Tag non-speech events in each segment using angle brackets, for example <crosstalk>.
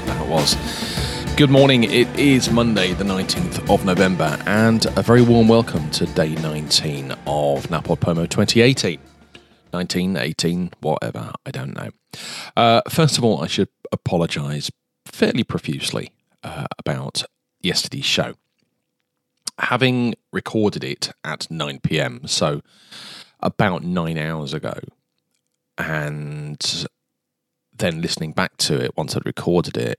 that was. Good morning. It is Monday, the 19th of November, and a very warm welcome to day 19 of NaPodPoMo 2018. 19, 18, whatever, I don't know. Uh, first of all, I should apologise fairly profusely uh, about yesterday's show. Having recorded it at 9 pm, so about nine hours ago, and then listening back to it once I'd recorded it,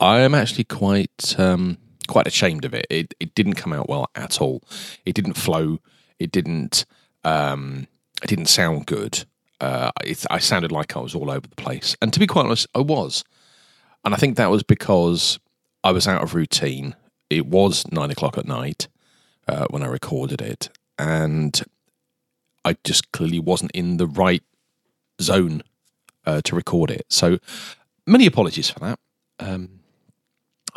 I am actually quite um, quite ashamed of it. It it didn't come out well at all. It didn't flow. It didn't um, it didn't sound good. Uh, it, I sounded like I was all over the place, and to be quite honest, I was. And I think that was because I was out of routine. It was nine o'clock at night uh, when I recorded it, and I just clearly wasn't in the right zone uh, to record it. So many apologies for that. Um,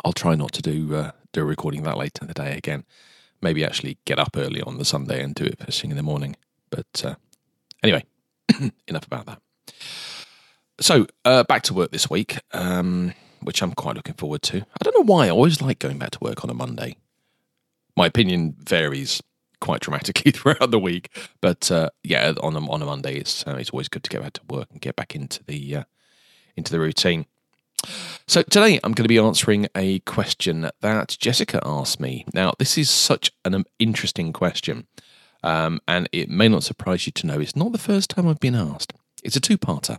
I'll try not to do uh, do a recording that late in the day again. Maybe actually get up early on the Sunday and do it first thing in the morning. But uh, anyway, <clears throat> enough about that. So uh, back to work this week, um, which I'm quite looking forward to. I don't know why I always like going back to work on a Monday. My opinion varies quite dramatically <laughs> throughout the week. But uh, yeah, on a, on a Monday, it's uh, it's always good to get back to work and get back into the uh, into the routine. So today I'm going to be answering a question that Jessica asked me. Now this is such an um, interesting question, um, and it may not surprise you to know it's not the first time I've been asked. It's a two-parter.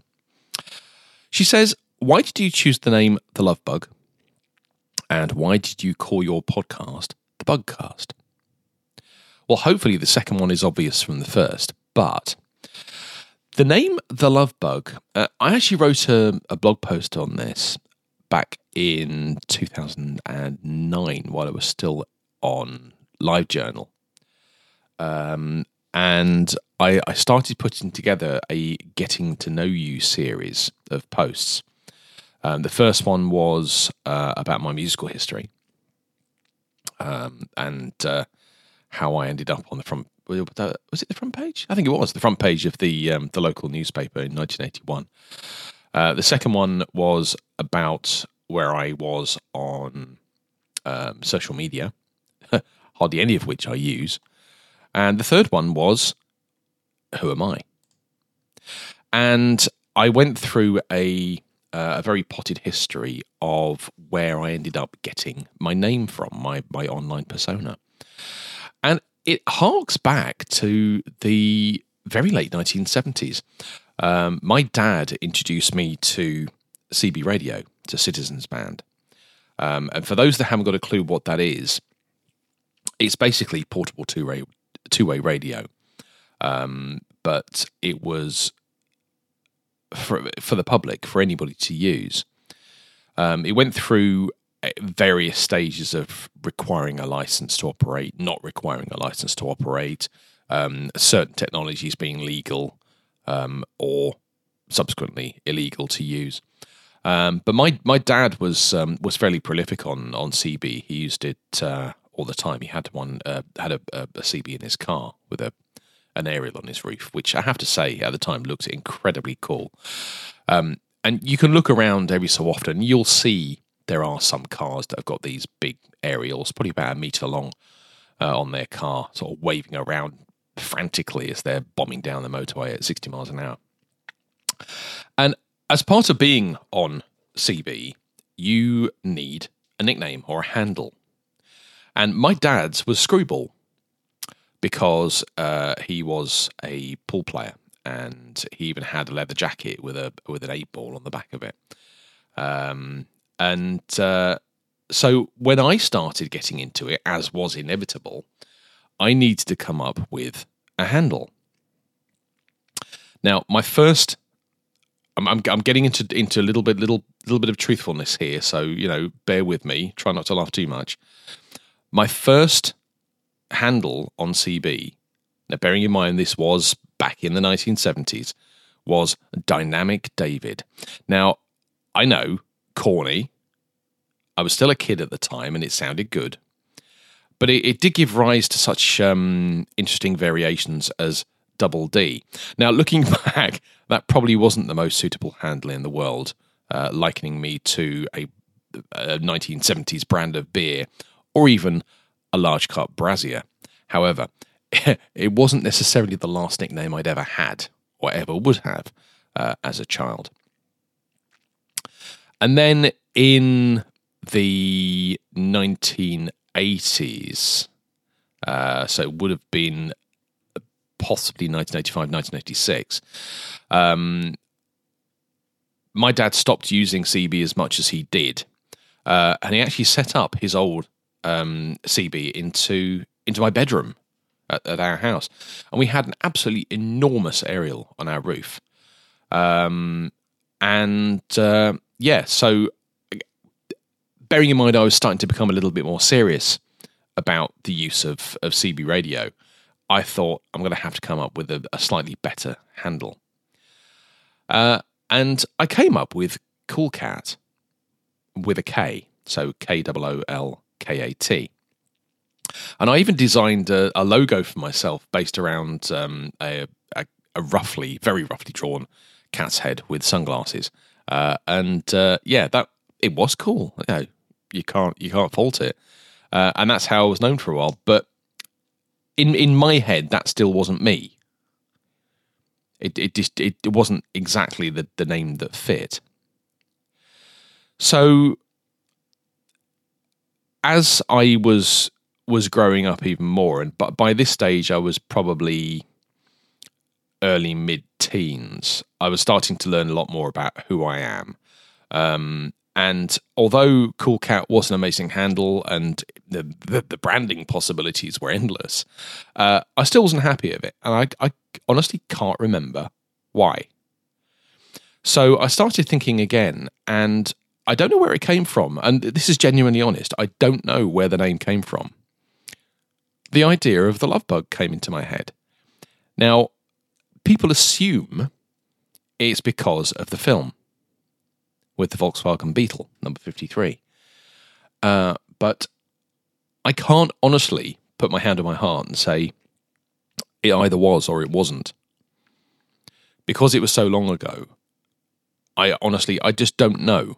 She says, "Why did you choose the name The Love Bug?" And why did you call your podcast the Bugcast? Well, hopefully the second one is obvious from the first, but the name The Love Bug, uh, I actually wrote a, a, blog post on this back in 2009 while I was still on LiveJournal. Um, and I, I, started putting together a getting to know you series of posts. Um, the first one was uh, about my musical history. Um, and uh, how I ended up on the front. Was it the front page? I think it was the front page of the um, the local newspaper in 1981. Uh, the second one was about where I was on um, social media, <laughs> hardly any of which I use, and the third one was who am I? And I went through a uh, a very potted history of where I ended up getting my name from, my my online persona. And it harks back to the very late 1970s. Um, my dad introduced me to CB radio, to Citizens Band. Um, and for those that haven't got a clue what that is, it's basically portable two way two way radio. Um, but it was for for the public, for anybody to use. Um, it went through various stages of requiring a license to operate, not requiring a license to operate, um, certain technologies being legal um, or subsequently illegal to use. Um, but my my dad was um, was fairly prolific on on CB. He used it uh, all the time. He had one uh, had a, a, a, CB in his car with a an aerial on his roof, which I have to say at the time looked incredibly cool. Um, and you can look around every so often, you'll see there are some cars that have got these big aerials, probably about a meter long, uh, on their car, sort of waving around frantically as they're bombing down the motorway at 60 miles an hour. And as part of being on CB, you need a nickname or a handle. And my dad's was Screwball because uh, he was a pool player and he even had a leather jacket with a with an eight ball on the back of it. Um, and uh, so when I started getting into it, as was inevitable, I needed to come up with a handle. Now, my first, I'm, I'm, I'm, getting into into a little bit little little bit of truthfulness here, so you know, bear with me. Try not to laugh too much. My first handle on CB, now bearing in mind this was back in the 1970s, was Dynamic David. Now, I know corny. I was still a kid at the time and it sounded good. But it, it did give rise to such um, interesting variations as Double D. Now, looking <laughs> back, that probably wasn't the most suitable handle in the world uh, likening me to a, a 1970s brand of beer or even a large cup brazier. However, <laughs> it wasn't necessarily the last nickname I'd ever had or ever would have uh, as a child. And then in the 1980s, uh, so it would have been possibly 1985, 1986. Um, my dad stopped using CB as much as he did, uh, and he actually set up his old um, CB into into my bedroom at, at, our house, and we had an absolutely enormous aerial on our roof. Um, and uh, yeah, so bearing in mind I was starting to become a little bit more serious about the use of, of CB radio, I thought I'm going to have to come up with a, a slightly better handle. Uh, and I came up with Cool Cat with a K, so K O O L K A T. And I even designed a, a, logo for myself based around um, a, a, a, roughly, very roughly drawn cat's head with sunglasses. Uh, and uh, yeah, that it was cool. You, know, you can't you can't fault it. Uh, and that's how I was known for a while. But in in my head, that still wasn't me. It it just it, it wasn't exactly the the name that fit. So as I was was growing up even more, and but by this stage I was probably early mid teens. I was starting to learn a lot more about who I am, um, and although Cool Cat was an amazing handle and the, the, the branding possibilities were endless, uh, I still wasn't happy with it. And I, I honestly can't remember why. So I started thinking again, and I don't know where it came from. And this is genuinely honest. I don't know where the name came from. The idea of the love bug came into my head. Now, people assume it's because of the film with the Volkswagen Beetle, number 53. Uh, but I can't honestly put my hand on my heart and say it either was or it wasn't. Because it was so long ago, I honestly, I just don't know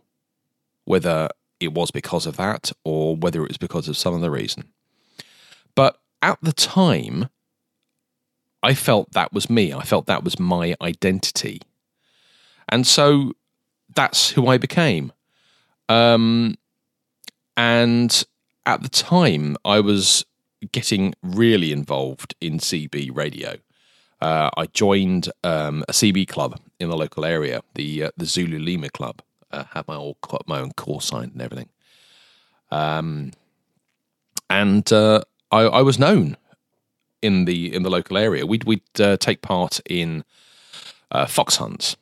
whether it was because of that or whether it was because of some other reason. But at the time, I felt that was me. I felt that was my identity. And so that's who I became. Um, and at the time, I was getting really involved in CB radio. Uh, I joined um, a CB club in the local area, the uh, the Zulu Lima Club. Uh, had my own my own call sign and everything. Um, and uh, I, I, was known in the in the local area. We'd we'd uh, take part in uh, fox hunts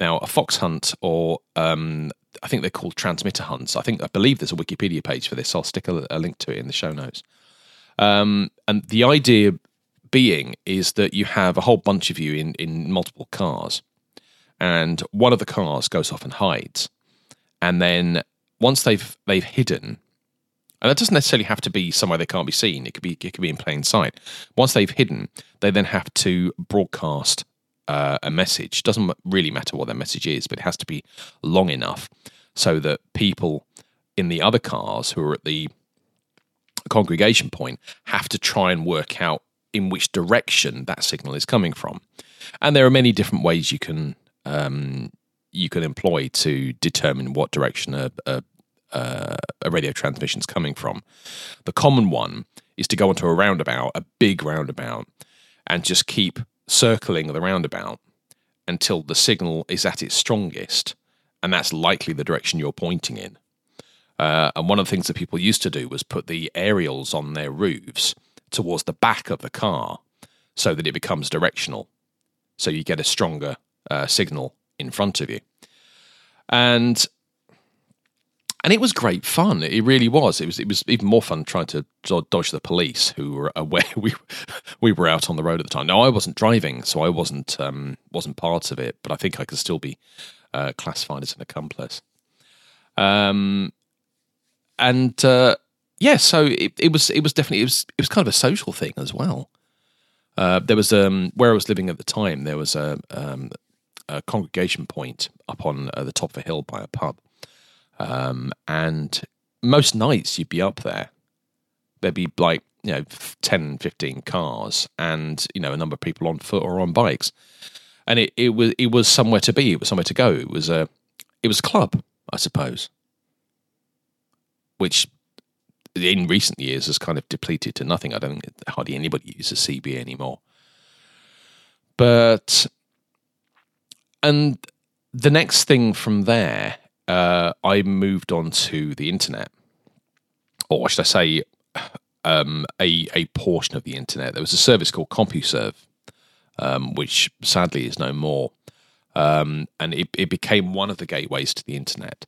now, a fox hunt, or um, I think they're called transmitter hunts. I think I believe there's a Wikipedia page for this. I'll stick a, a link to it in the show notes. Um, and the idea being is that you have a whole bunch of you in in multiple cars, and one of the cars goes off and hides, and then once they've they've hidden. And that doesn't necessarily have to be somewhere they can't be seen. It could be it could be in plain sight. Once they've hidden, they then have to broadcast uh, a message. Doesn't really matter what that message is, but it has to be long enough so that people in the other cars who are at the congregation point have to try and work out in which direction that signal is coming from. And there are many different ways you can um, you can employ to determine what direction a, a, a radio transmission is coming from. The common one is to go onto a roundabout, a big roundabout, and just keep circling the roundabout until the signal is at its strongest, and that's likely the direction you're pointing in. Uh, and one of the things that people used to do was put the aerials on their roofs towards the back of the car so that it becomes directional. So you get a stronger uh, signal in front of you. And and it was great fun. It really was. It was. It was even more fun trying to dodge the police who were aware <laughs> we we were out on the road at the time. Now I wasn't driving, so I wasn't um, wasn't part of it, but I think I could still be uh, classified as an accomplice. Um, and uh, yeah, so it, it was it was definitely it was it was kind of a social thing as well. Uh, there was um, where I was living at the time. There was a um, a congregation point up on uh, the top of a hill by a pub. Um, and most nights you'd be up there. There'd be like, you know, 10, 15 cars and, you know, a number of people on foot or on bikes. And it, it was it was somewhere to be. It was somewhere to go. It was a it was a club, I suppose. Which in recent years has kind of depleted to nothing. I don't think hardly anybody uses CB anymore. But and the next thing from there, uh, I moved on to the internet, or should I say, um, a a portion of the internet. There was a service called CompuServe, um, which sadly is no more, um, and it, it became one of the gateways to the internet.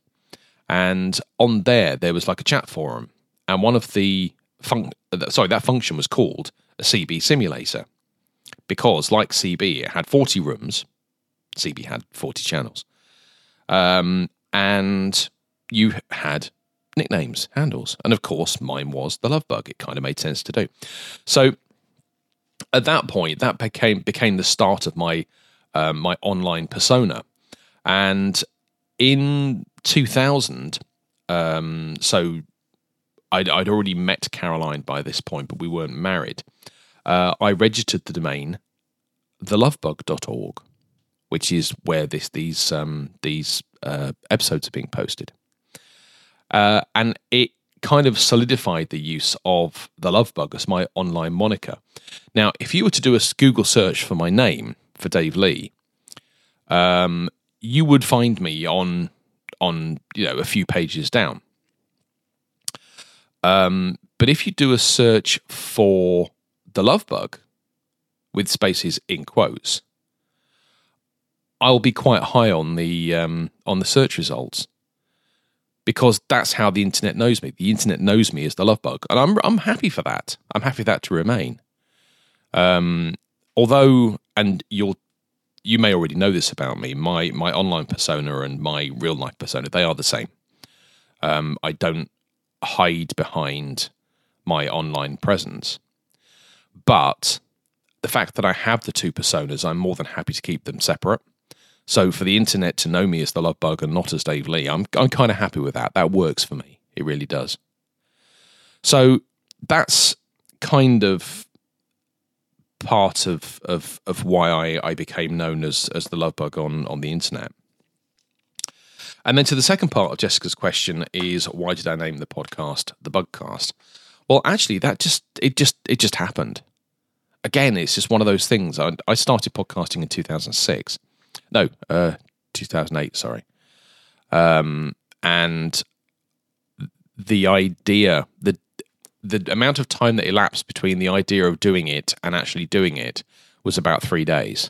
And on there, there was like a chat forum, and one of the fun- sorry that function was called a CB simulator because, like CB, it had forty rooms CB had 40 channels. Um, and you had nicknames, handles. And of course, mine was the love bug. It kind of made sense to do. So at that point, that became became the start of my um, my online persona. And in 2000, um, so I'd, I'd, already met Caroline by this point, but we weren't married. Uh, I registered the domain thelovebug.org which is where this these um, these uh, episodes are being posted. Uh, and it kind of solidified the use of the Love Bug as my online moniker. Now, if you were to do a Google search for my name for Dave Lee, um, you would find me on on you know a few pages down. Um, but if you do a search for the Love Bug with spaces in quotes, I'll be quite high on the um, on the search results because that's how the internet knows me. The internet knows me as the love bug, and I'm I'm happy for that. I'm happy for that to remain. Um, although, and you'll you may already know this about me. My my online persona and my real life persona they are the same. Um, I don't hide behind my online presence, but the fact that I have the two personas, I'm more than happy to keep them separate. So for the internet to know me as the love bug and not as Dave Lee, I'm I'm kind of happy with that. That works for me. It really does. So that's kind of part of of of why I, I became known as as the love bug on on the internet. And then to the second part of Jessica's question is why did I name the podcast the Bugcast? Well, actually, that just it just it just happened. Again, it's just one of those things. I, I started podcasting in 2006 no, uh, 2008, sorry. Um, and the idea, the the amount of time that elapsed between the idea of doing it and actually doing it was about three days.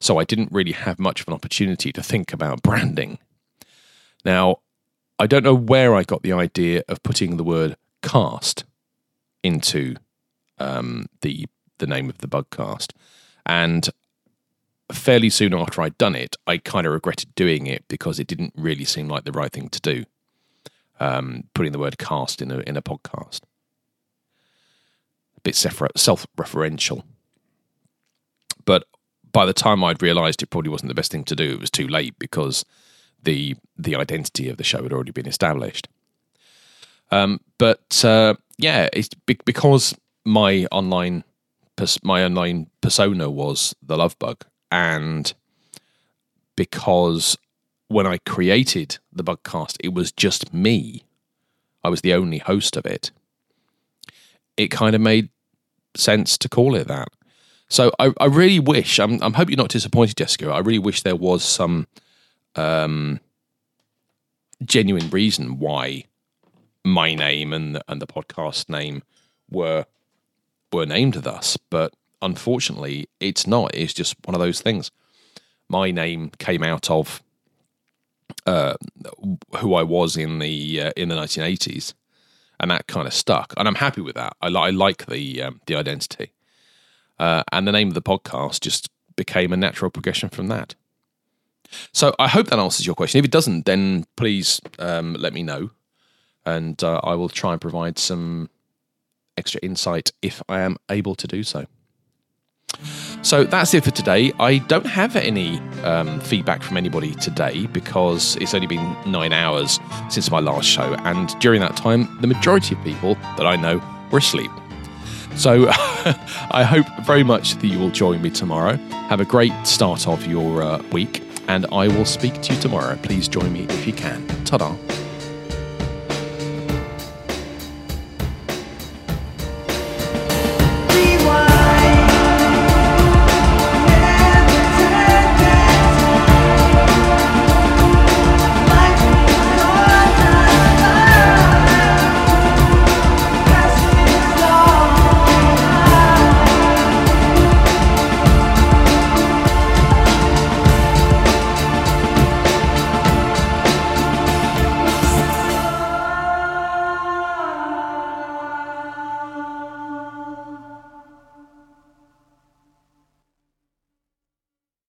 So I didn't really have much of an opportunity to think about branding. Now, I don't know where I got the idea of putting the word cast into um, the the name of the bugcast, and fairly soon after I'd done it, I kind of regretted doing it because it didn't really seem like the right thing to do. Um, putting the word cast in a in a podcast, a bit self-referential. But by the time I'd realised it probably wasn't the best thing to do, it was too late because the the identity of the show had already been established. Um, but uh, yeah, it's because my online my online persona was the love bug and because when I created the Bugcast, it was just me. I was the only host of it. It kind of made sense to call it that. So I, I really wish. I'm, I'm hope you're not disappointed, Jessica. I really wish there was some um, genuine reason why my name and the, and the podcast name were were named thus, but unfortunately, it's not. It's just one of those things. My name came out of uh, who I was in the uh, in the 1980s, and that kind of stuck. And I'm happy with that. I, li- I like the um, the identity, uh, and the name of the podcast just became a natural progression from that. So I hope that answers your question. If it doesn't, then please um, let me know, and uh, I will try and provide some extra insight if I am able to do so. So that's it for today. I don't have any um, feedback from anybody today because it's only been nine hours since my last show, and during that time, the majority of people that I know were asleep. So <laughs> I hope very much that you will join me tomorrow. Have a great start of your uh, week, and I will speak to you tomorrow. Please join me if you can. Ta da.